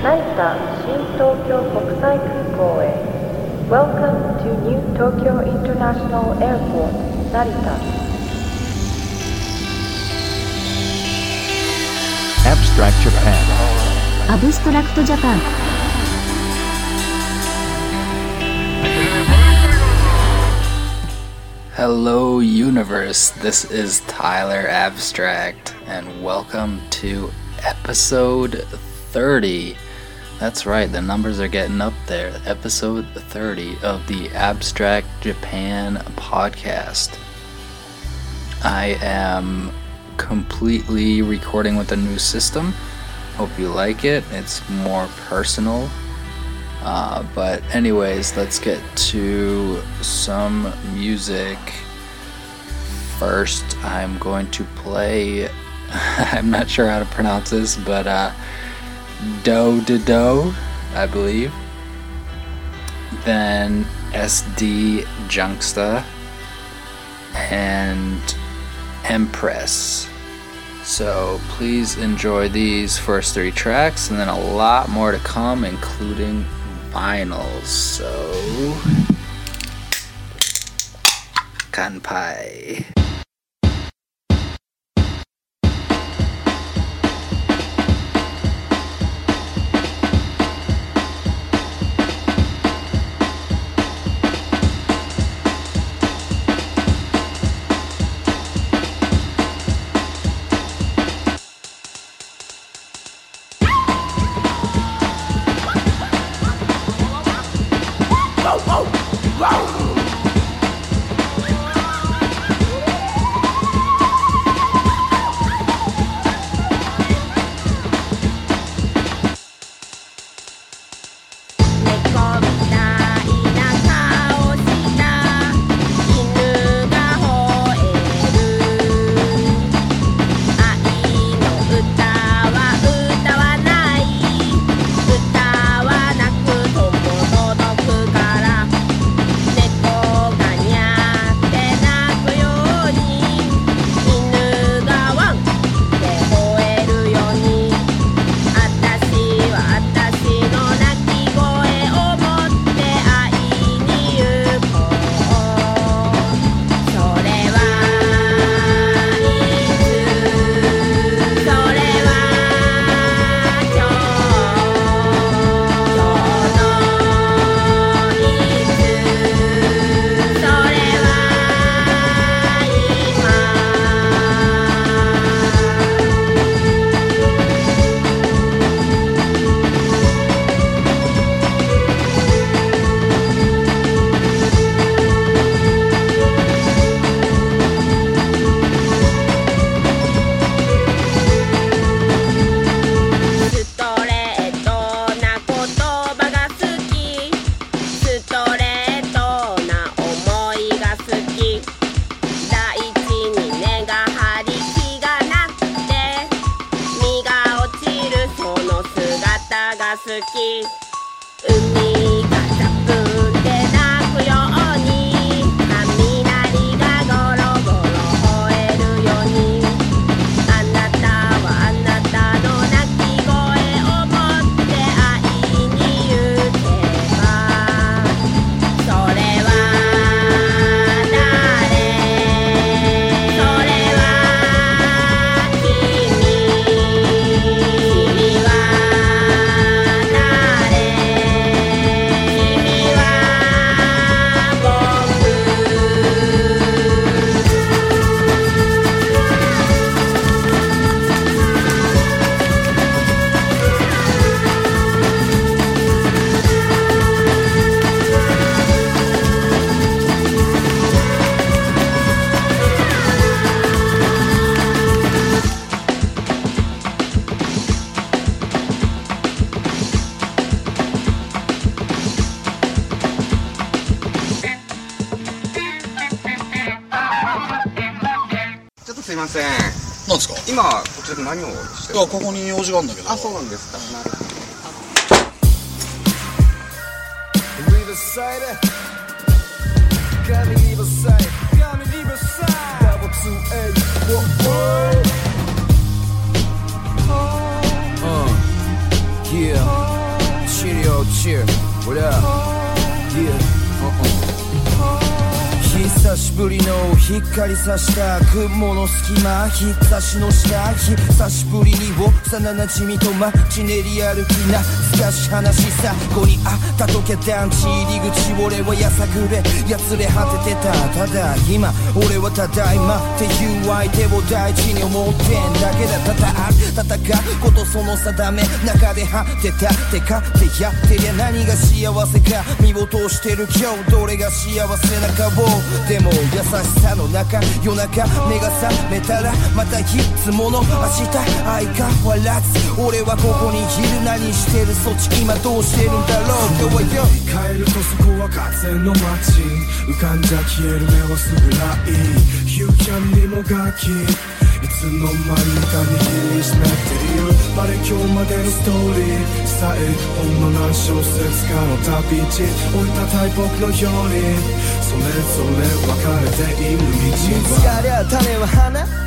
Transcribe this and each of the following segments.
Narita Shin Tokyo Kokusai Kukou. Welcome to New Tokyo International Airport, Narita. Abstract Japan. Abstract Japan. Hello, Universe! This is Tyler Abstract, and welcome to episode 30 that's right, the numbers are getting up there. Episode 30 of the Abstract Japan podcast. I am completely recording with a new system. Hope you like it. It's more personal. Uh, but, anyways, let's get to some music. First, I'm going to play. I'm not sure how to pronounce this, but uh, Do Do, I believe. Then SD Junksta and Empress. So please enjoy these first three tracks, and then a lot more to come, including vinyls. So, kanpai. go, go, go, go. が好き。海今、こちらで何をしてるここに用事があるんだけど。あ、そうなんです光さした雲の隙間日差しの下久しぶりに幼なじみと街練り歩きな懐かし話さこにあったとけ団地入り口俺はやさぐれやつれ果ててたただ今俺はただいまっていう相手を大事に思ってんだけだただ戦うことその定め中で果てたてかってやってりゃ何が幸せか見落としてる今日どれが幸せなかをでも優しさの中夜中目が覚めたらまたいつもの明日相変わらず俺はここにいる。何してる？そっち今どうしてるんだろう？今日はよ帰るとそこは風の街。浮かんじゃ消える目をすぐらい。You can にもガキ。いつの間にか握りしめている。まで今日までのストーリーさえほんの何小説かの旅路。置いたたい僕のようにそれぞれ分かれている道は。疲れは種は花。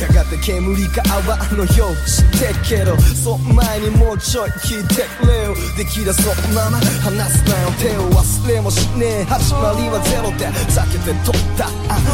やがて煙か泡のようしてけどその前にもうちょい聞いてくれよ。できだそのまま話すなよ。手を忘れもしねえ。始まりはゼロで避けて取った。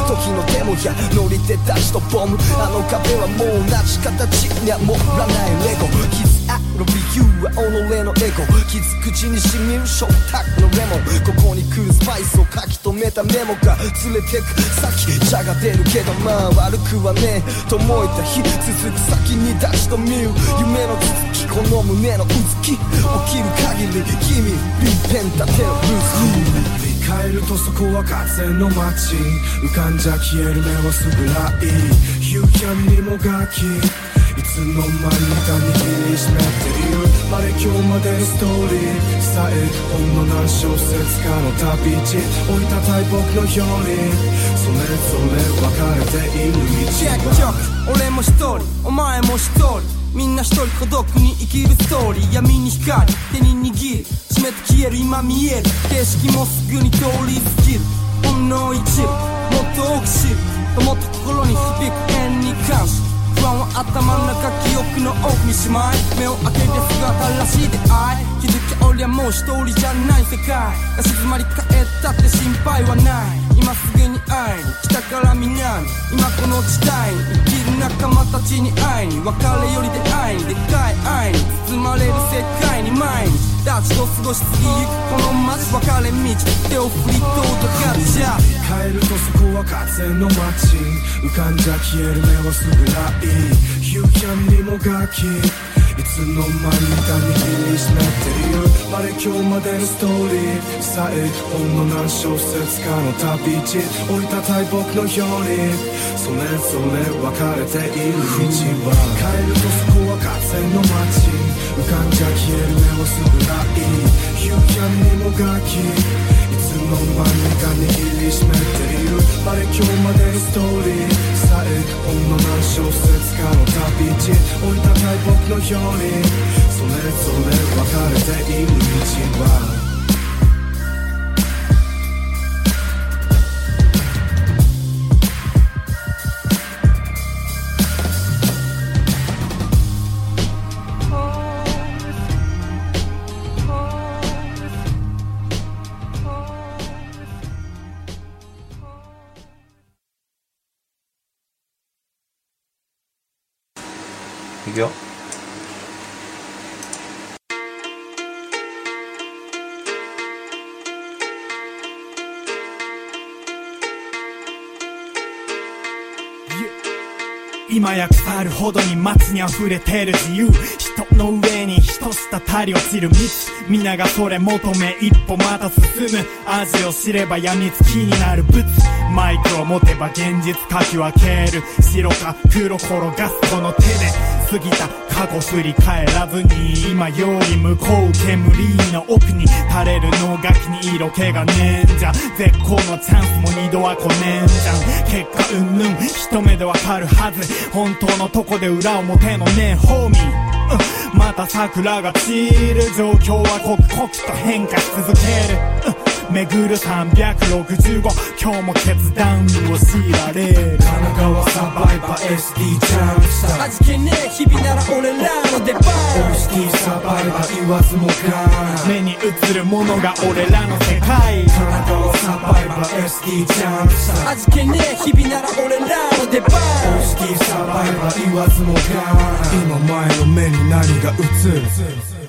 時のデモや。乗り手たちとボムあの壁はもう同じ形。には盛らない。レゴ。ある理由は己のエゴ。傷口にしみる食卓のレモン。ここに来るスパイスを書き留めたメモが連れてく。先茶が出るけどまあ悪くはねえ。と思えた日続く先に出しと見る夢の続き。この胸のうずき。起きる限り君リペン立てるルース帰るとそこは風の街浮かんじゃ消える目はすぐらい。You can にも楽器いつの間にか握りしめている。まで今日までのストーリーさえほんの何小節かの旅路。置いたたい僕のように。それぞれ分かれている道。は俺も一人。お前も一人。みんな一人孤独に生きるストーリー闇に光手に握る。締めて消える今見える。景色もすぐに通り過ぎる。ほんの一部。もっと多く知るともっと心に響く縁に感謝不安は頭の中記憶の奥にしまい目を開けて姿らしい出会い。気づき俺はもう一人じゃない世界。が静まり返ったって心配はない。今すぐに会いに北から南今この地帯に生きる仲間たちに会いに。別れより出会いにでかい愛に。包まれる世界に毎日。たちと過ごし過ぎゆくこの街。分かれ道手を振り届かじゃ。帰るとそこは風の街。浮かんじゃ消える目はすぐらい。You can にも楽器いつの間にか握りしめている。まで今日までのストーリーさえほんの何小節かの旅路置いたたい僕のようにそれぞれ分かれている。道は帰るとそこは風の街浮かんじゃ消える目はすぐらい。You can にも楽器いつの間にか握りしめている。あれ今日までのストーリーさえほんのな小説家の旅路置いたたい僕のようにそれぞれ分かれている道は。くよ。今や腐るほどに街に溢れてる自由。人の上に人滴り落ちる蜜皆がそれ求め一歩また進む。味を知れば病みつきになる物マイクを持てば現実かき分ける。白か黒転がすこの手で。過ぎた過去振り返らずに今より向こう煙の奥に垂れる能楽器に色気がねえんじゃ絶好のチャンスも二度は来ねえんじゃん結果うんぬん一目でわかる。はず本当のとこで裏表のねえホーミーまた桜が散る。状況は刻々と変化し続ける、うん巡る365今日も決断を強いられる。神奈川サバイバー SD ジャンプスター味気ねえ日々なら俺らの出番オールスタティサバイバー言わずもが目に映るものが俺らの世界。田中はサバイバー SD ジャンプさ味気ねえ日々なら俺らの出番 OST サバイバー言わずもが今前の目に何が映る？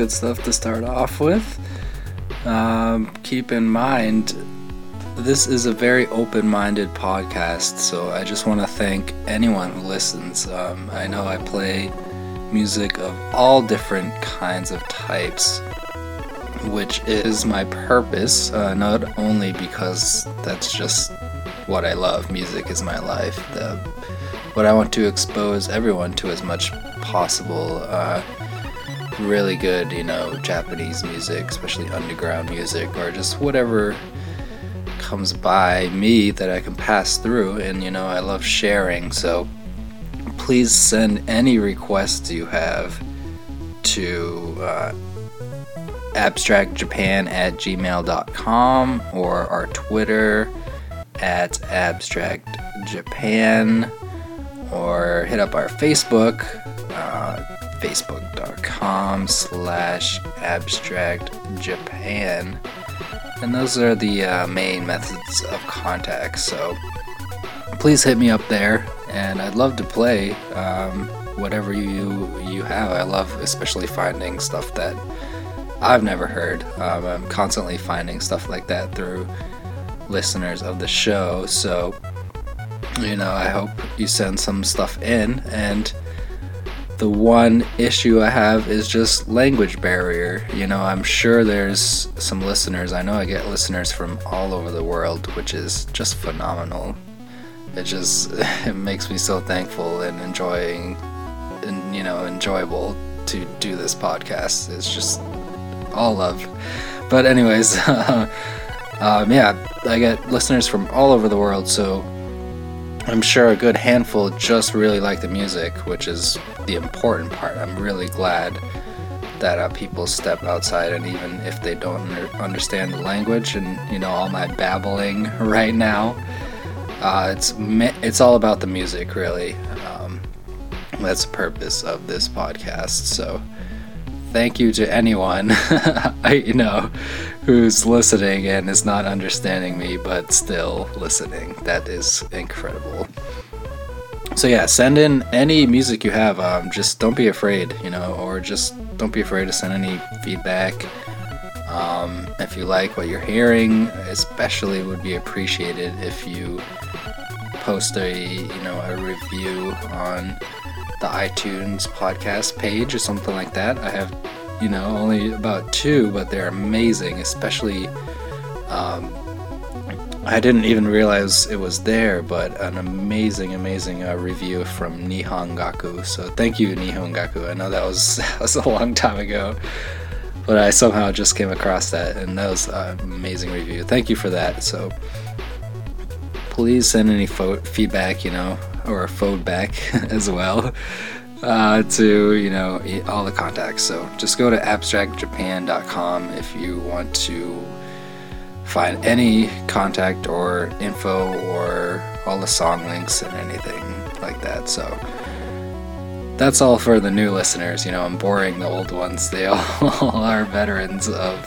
Good stuff to start off with. Um, keep in mind, this is a very open minded podcast, so I just want to thank anyone who listens. Um, I know I play music of all different kinds of types, which is my purpose, uh, not only because that's just what I love, music is my life. The, what I want to expose everyone to as much possible. Uh, really good, you know, Japanese music, especially underground music, or just whatever comes by me that I can pass through. And, you know, I love sharing, so please send any requests you have to uh, abstractjapan at gmail.com or our Twitter at abstractjapan or hit up our Facebook. Uh, facebook.com slash abstract japan. And those are the uh, main methods of contact so please hit me up there and i'd love to play um, whatever you you have. I love especially finding stuff that i've never heard. Um, i'm constantly finding stuff like that through listeners of the show so you know i hope you send some stuff in and the one issue I have is just language barrier. You know, I'm sure there's some listeners. I know I get listeners from all over the world, which is just phenomenal. It just it makes me so thankful and enjoying and you know, enjoyable to do this podcast. It's just all love. But anyways, um, yeah, I get listeners from all over the world, so I'm sure a good handful just really like the music, which is the important part. I'm really glad that uh, people step outside, and even if they don't under- understand the language and you know all my babbling right now, uh, it's it's all about the music, really. Um, that's the purpose of this podcast. So, thank you to anyone I you know who's listening and is not understanding me, but still listening. That is incredible. So yeah send in any music you have. Um, just don't be afraid you know or just don't be afraid to send any feedback. Um, if you like what you're hearing especially would be appreciated if you post a you know a review on the itunes podcast page or something like that i have you know only about two but they're amazing especially um, I didn't even realize it was there, but an amazing, amazing uh, review from Nihon Gaku. So thank you, Nihon Gaku. I know that was that was a long time ago, but I somehow just came across that, and that was an amazing review. Thank you for that. So please send any fo- feedback, you know, or a phone back as well. Uh, to you know all the contacts so just go to abstractjapan.com if you want to find any contact or info or all the song links and anything like that. So that's all for the new listeners. You know, I'm boring the old ones. They all are veterans of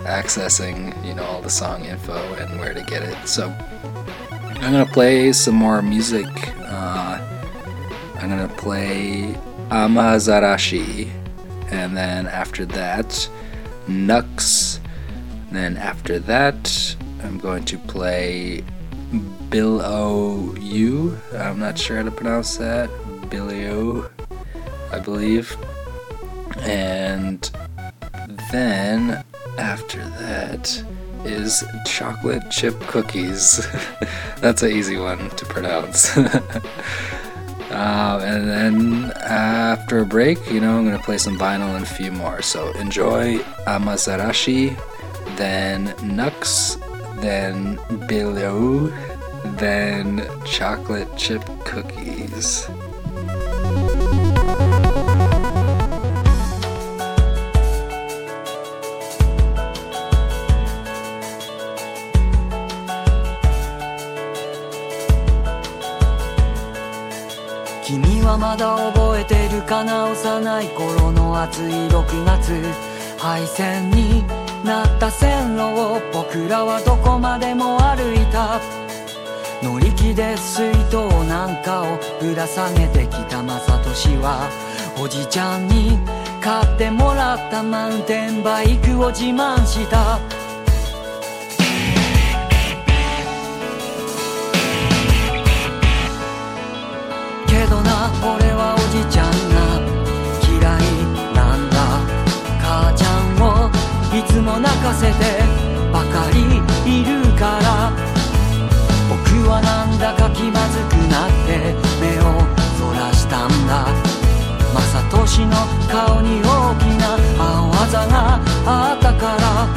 accessing, you know, all the song info and where to get it. So I'm gonna play some more music. Uh, I'm gonna play Amazarashi, and then after that, Nux then after that, I'm going to play Bill O U. I'm not sure how to pronounce that. Billy O, I believe. And then after that is chocolate chip cookies. That's an easy one to pronounce. uh, and then after a break, you know, I'm going to play some vinyl and a few more. So enjoy Amazarashi then Nux, then Below, then chocolate chip cookies. まだ覚えてるかな幼い頃の暑い6月。廃線になった線路を僕らはどこまでも歩いた。乗り気で水筒なんかをぶら下げてきた正俊はおじちゃんに買ってもらったマウンテンバイクを自慢した。つも泣かせてばかりいるから。僕はなんだか気まずくなって目をそらしたんだ。正俊の顔に大きな青あざがあったから。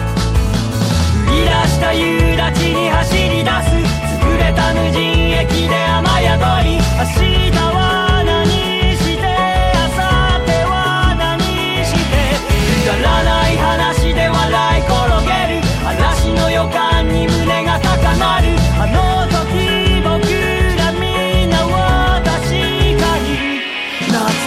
降り出した夕立に走り出す潰れた無人駅で雨宿り。明日は何して明後日は何して。くだらない話夏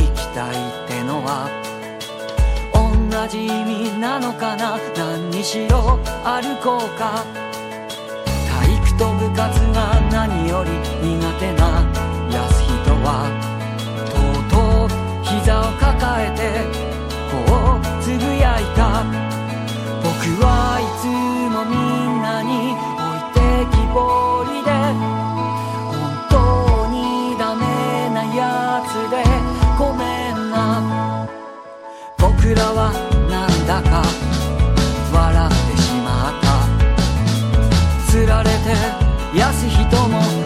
じ意味なのかな？何にしろ歩こうか？体育と部活が何より苦手な。安人はとうとう膝を抱えてこうつぶやいた。僕はいつもみんなに置いてきぼりで本当にダメなやつでごめんな。僕らはだか笑ってしまった。つられて安人も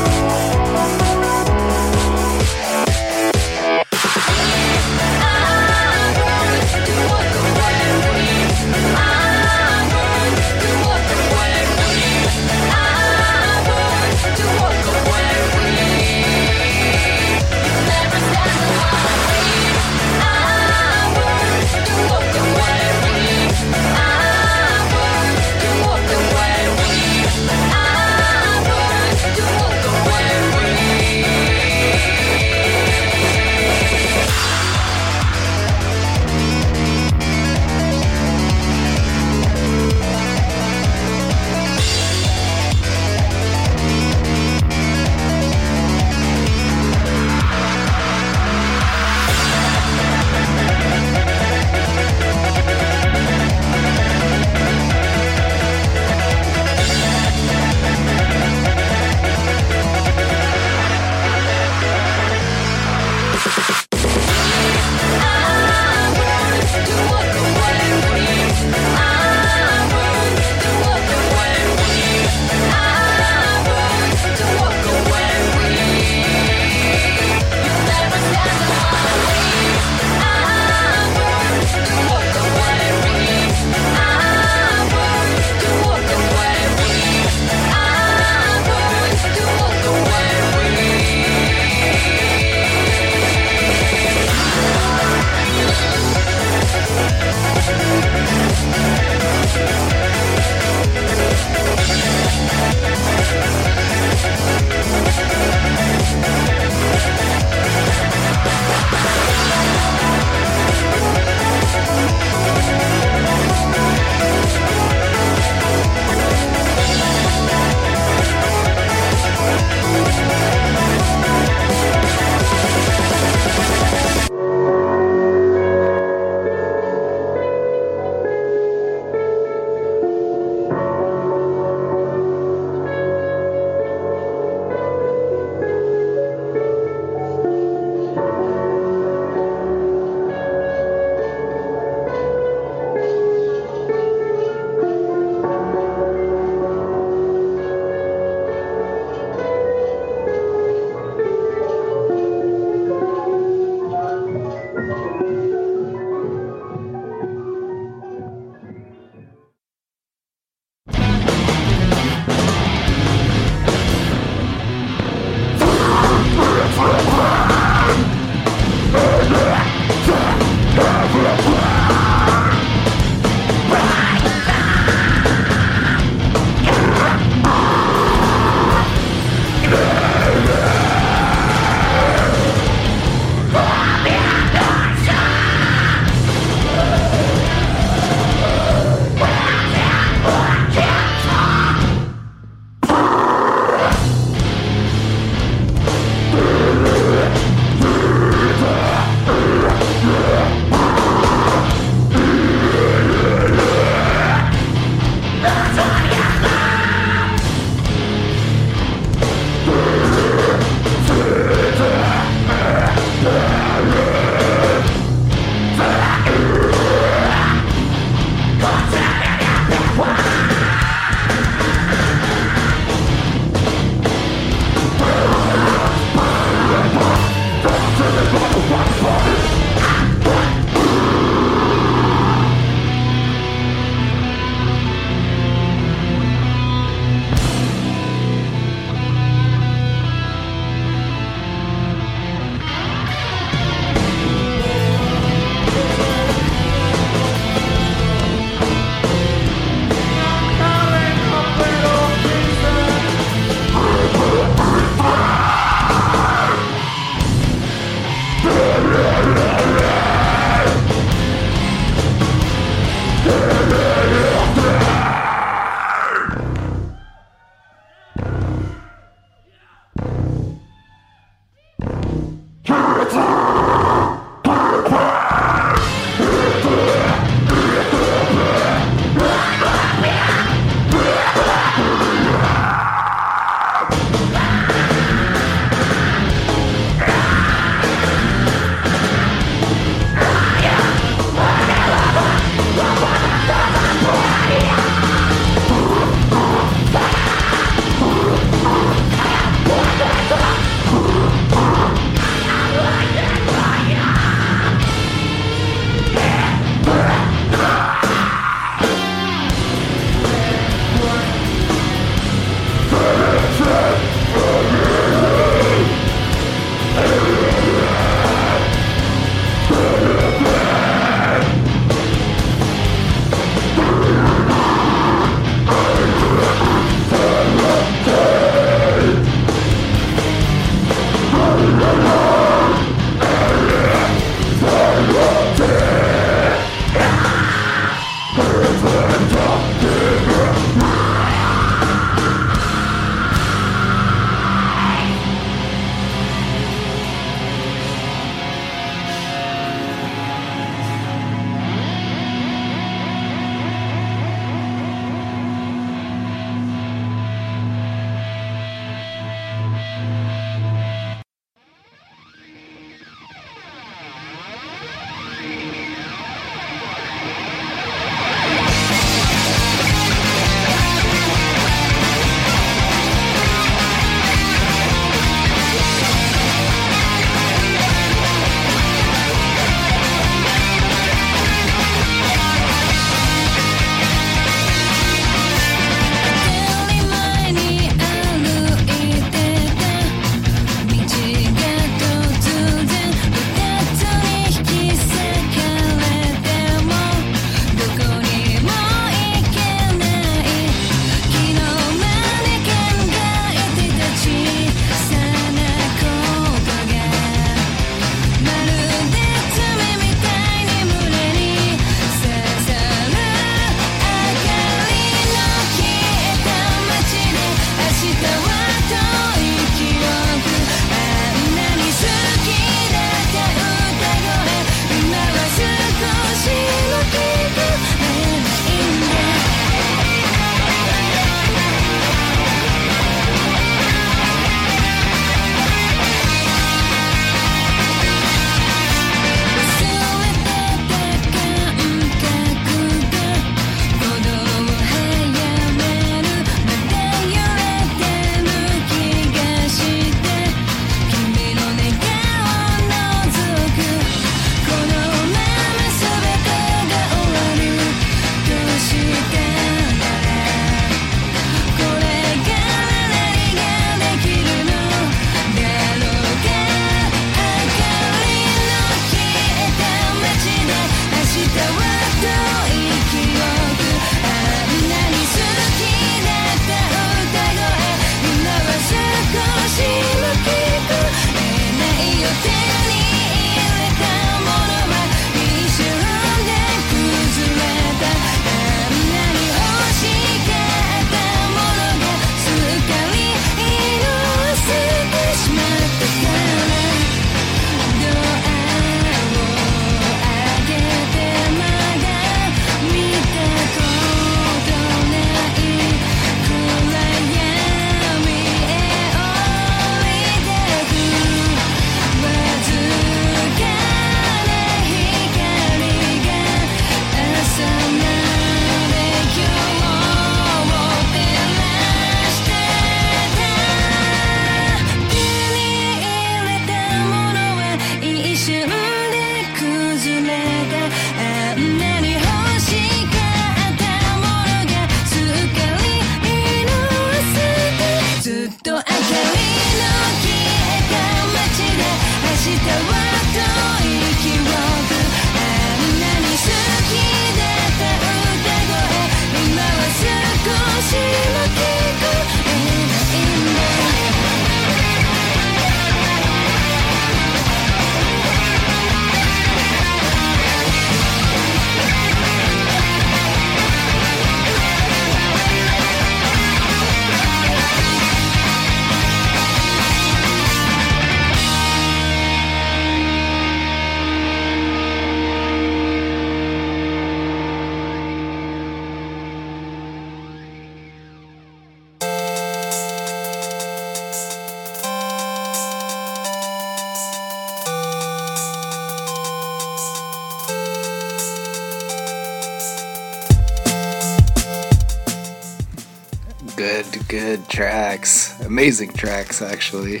Amazing tracks, actually.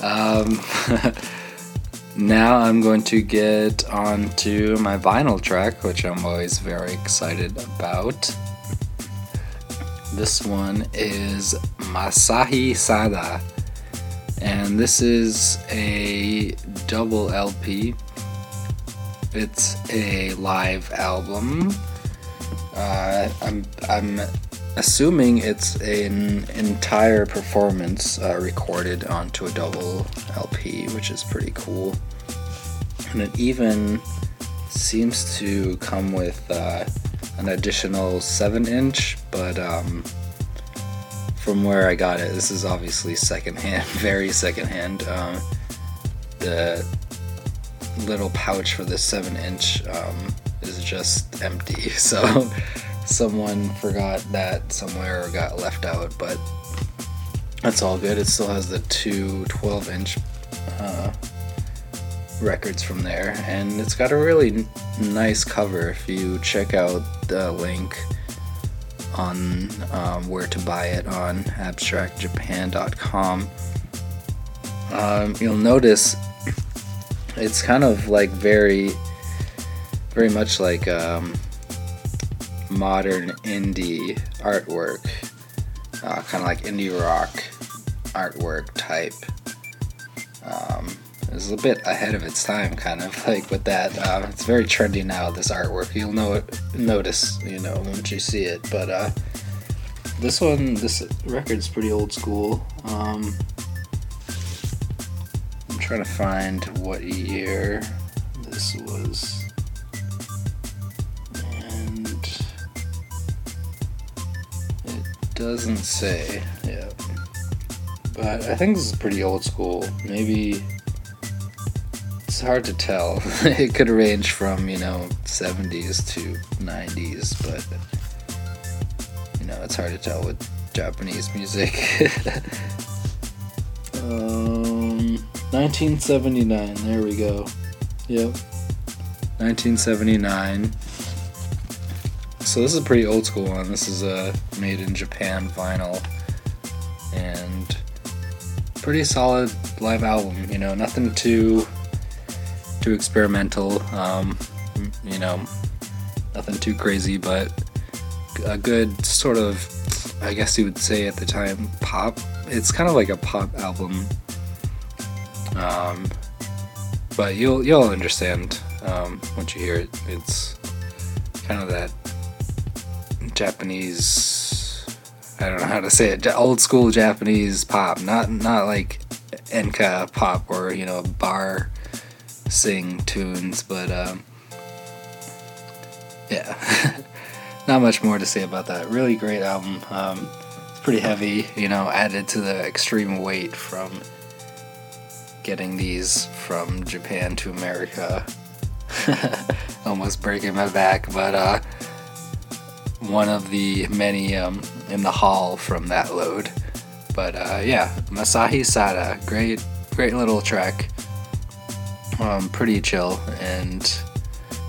Um, now I'm going to get on to my vinyl track, which I'm always very excited about. This one is Masashi Sada, and this is a double LP. It's a live album. Uh, I'm I'm assuming it's an entire performance uh, recorded onto a double LP, which is pretty cool. And it even seems to come with uh, an additional 7 inch, but um, from where I got it, this is obviously secondhand, very secondhand. Um, the little pouch for the 7 inch um, is just empty, so someone forgot that somewhere or got left out, but that's all good. It still has the two 12 inch uh, records from there, and it's got a really nice cover. If you check out the link on um, where to buy it on abstractjapan.com, um, you'll notice it's kind of like very, very much like um, modern indie artwork, uh, kind of like indie rock artwork type. Um, it's a bit ahead of its time, kind of like with that. Uh, it's very trendy now. This artwork, you'll know it, notice, you know, once you see it. But uh, this one, this record's pretty old school. Um, I'm trying to find what year doesn't say, yeah. But I think this is pretty old school. Maybe it's hard to tell. it could range from, you know, 70s to 90s, but you know, it's hard to tell with Japanese music. um, 1979, there we go. Yep. 1979. So this is a pretty old school one. This is a made in Japan vinyl. And pretty solid live album, you know, nothing too too experimental. Um, you know, nothing too crazy, but a good sort of, I guess you would say at the time, pop. It's kind of like a pop album. Um, but you'll you'll understand um, once you hear it. It's kind of that Japanese. I don't know how to say it. Old school Japanese pop, not not like enka pop or you know bar sing tunes, but um, yeah, not much more to say about that. Really great album. Um, it's pretty heavy, you know, added to the extreme weight from getting these from Japan to America. Almost breaking my back, but uh, one of the many um, in the haul from that load. But uh, yeah, Masashi Sada, great, great little track. Um, pretty chill, and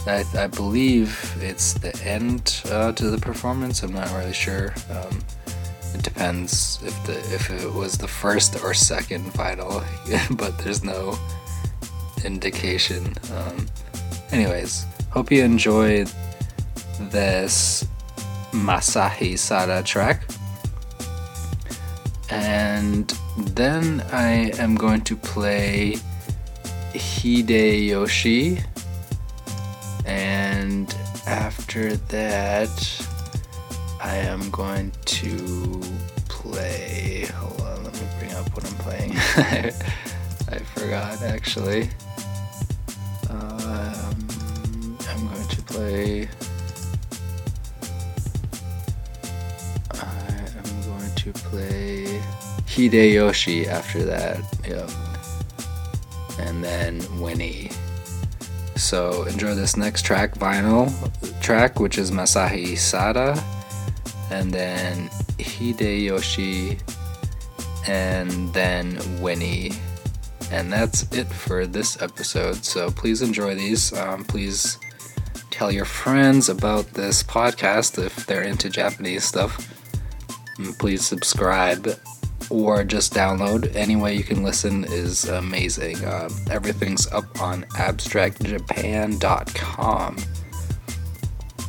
I, I believe it's the end uh, to the performance. I'm not really sure. Um, it depends if the if it was the first or second final, but there's no indication. Um, anyways, hope you enjoyed this Masashi Sada track. And then I am going to play Hideyoshi. And after that, I am going to play. Hold on, let me bring up what I'm playing. I forgot actually. Um, I'm going to play. To play Hideyoshi after that. Yep. And then Winnie. So enjoy this next track, vinyl track, which is Masashi Sada, and then Hideyoshi, and then Winnie. And that's it for this episode. So please enjoy these. Um, please tell your friends about this podcast if they're into Japanese stuff. Please subscribe or just download. Any way you can listen is amazing. Um, everything's up on abstractjapan.com.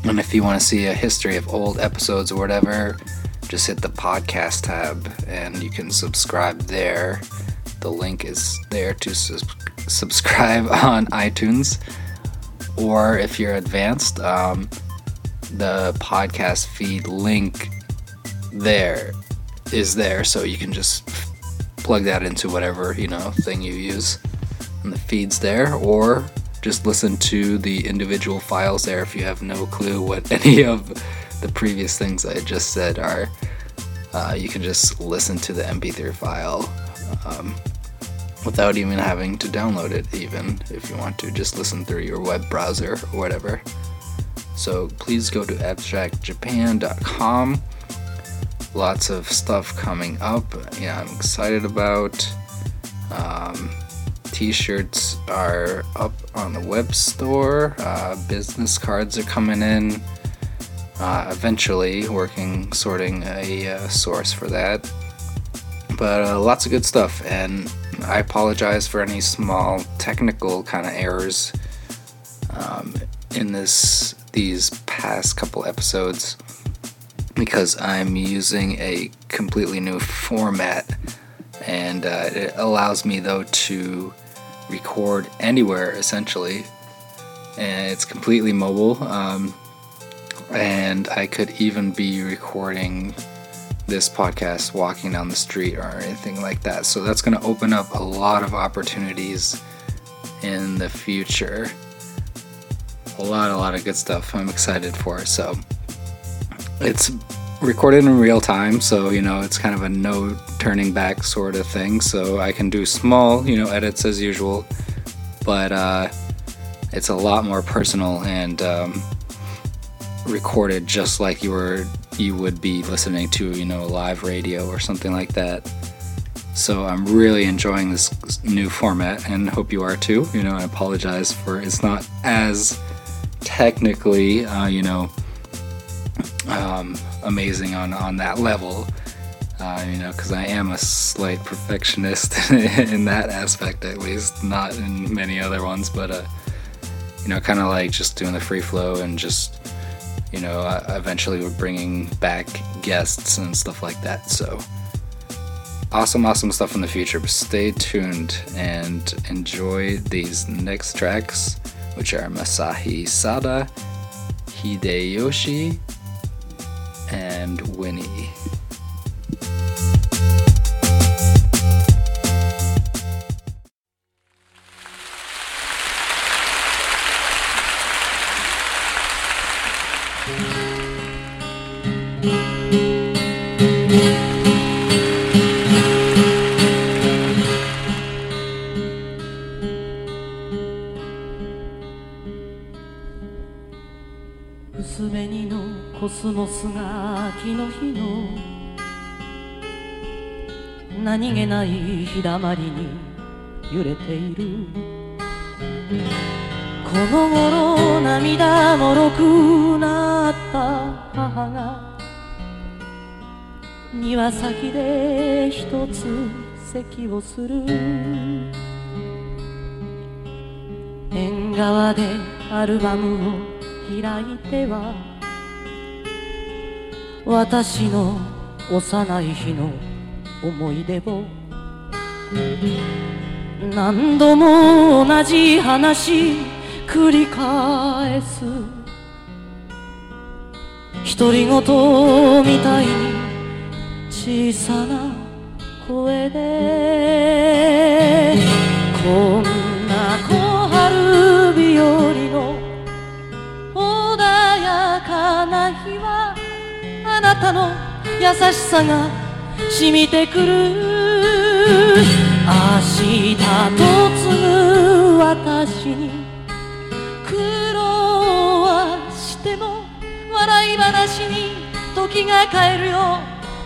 And if you want to see a history of old episodes or whatever, just hit the podcast tab and you can subscribe there. The link is there to sus- subscribe on iTunes. Or if you're advanced, um, the podcast feed link there is there so you can just plug that into whatever you know thing you use and the feeds there or just listen to the individual files there if you have no clue what any of the previous things i just said are. Uh, you can just listen to the mp3 file um, without even having to download it even if you want to. Just listen through your web browser or whatever. So please go to abstractjapan.com lots of stuff coming up. Yeah, I'm excited about. Um, t-shirts are up on the web store. Uh, business cards are coming in. Uh, eventually, working sorting a uh, source for that. But uh, lots of good stuff, and I apologize for any small technical kind of errors um, in this these past couple episodes because I'm using a completely new format and uh, it allows me though to record anywhere essentially. And it's completely mobile um, and I could even be recording this podcast walking down the street or anything like that. So that's going to open up a lot of opportunities in the future. A lot a lot of good stuff I'm excited for so it's recorded in real time, so you know it's kind of a no turning back sort of thing. So I can do small, you know, edits as usual, but uh, it's a lot more personal and um, recorded just like you were you would be listening to, you know, live radio or something like that. So I'm really enjoying this new format and hope you are too. You know, I apologize for it's not as technically, uh, you know, um, amazing on on that level. Uh, you know, because I am a slight perfectionist in that aspect, at least, not in many other ones. But uh, you know, kind of like just doing the free flow and just you know, uh, eventually we're bringing back guests and stuff like that. So awesome, awesome stuff in the future. But stay tuned and enjoy these next tracks, which are Masashi Sada, Hideyoshi and Winnie. コスモスが秋の日の何気ない日だまりに揺れている。この頃涙もろくなった母が庭先で一つ咳をする。縁側でアルバムを開いては私の幼い日の思い出を。何度も同じ話繰り返す。独り言みたいに小さな声で。なたの優しさが染みてくる。明日と継ぐ私。に苦労はしても笑い話に時が帰るよ。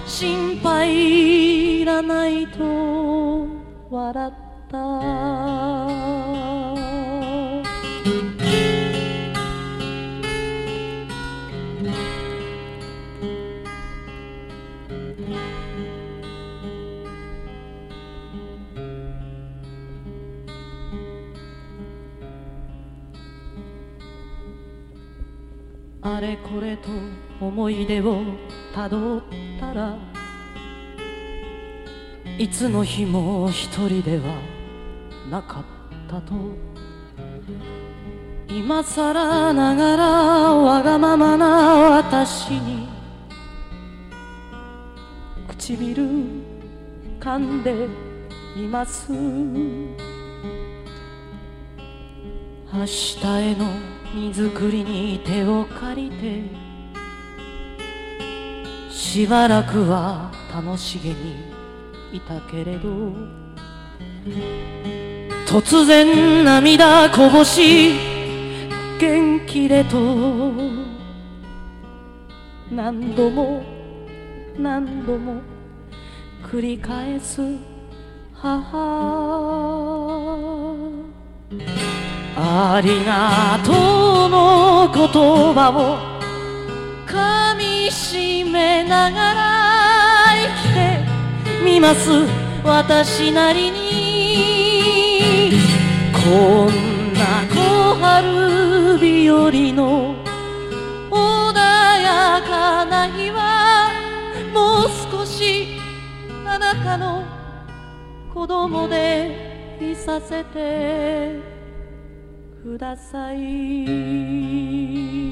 心配いらないと笑った。あれこれと思い出をたどったらいつの日も一人ではなかったと。今さらながらわがままな私に唇噛んでいます。明日への荷造りに手を借りてしばらくは楽しげにいたけれど突然涙こぼし元気でと何度も何度も繰り返す母。ありがとうの言葉を噛みしめながら生きてみます私なりにこんな小春日和の穏やかな日はもう少しあなたの子供でいさせてください「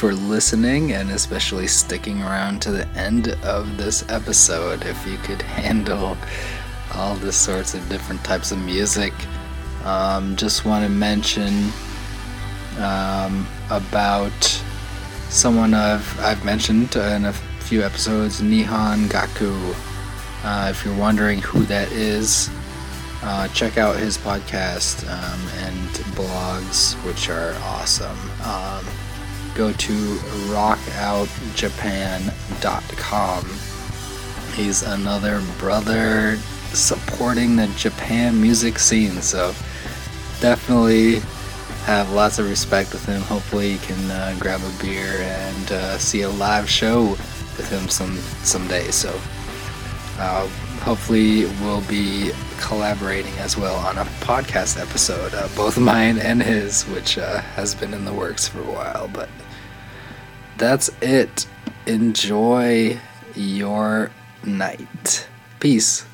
for listening and especially sticking around to the end of this episode. If you could handle all the sorts of different types of music, um, just want to mention um, about someone I've, I've mentioned in a few episodes, Nihon Gaku. Uh, if you're wondering who that is, uh, check out his podcast um, and blogs, which are awesome. Um, go to rockoutjapan.com. He's another brother supporting the Japan music scene, so definitely have lots of respect with him. Hopefully, you can uh, grab a beer and uh, see a live show with him some someday. So, uh, hopefully, we'll be collaborating as well on a podcast episode, uh, both mine and his, which uh, has been in the works for a while. But that's it. Enjoy your night. Peace.